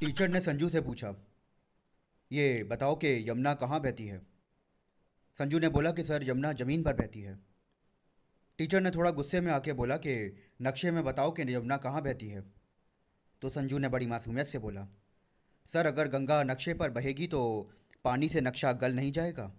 teacher ने संजू से पूछा ये बताओ कि यमुना कहाँ बहती है संजू ने बोला कि सर यमुना ज़मीन पर बहती है टीचर ने थोड़ा गुस्से में आके बोला कि नक्शे में बताओ कि यमुना कहाँ बहती है तो संजू ने बड़ी मासूमियत से बोला सर अगर गंगा नक्शे पर बहेगी तो पानी से नक्शा गल नहीं जाएगा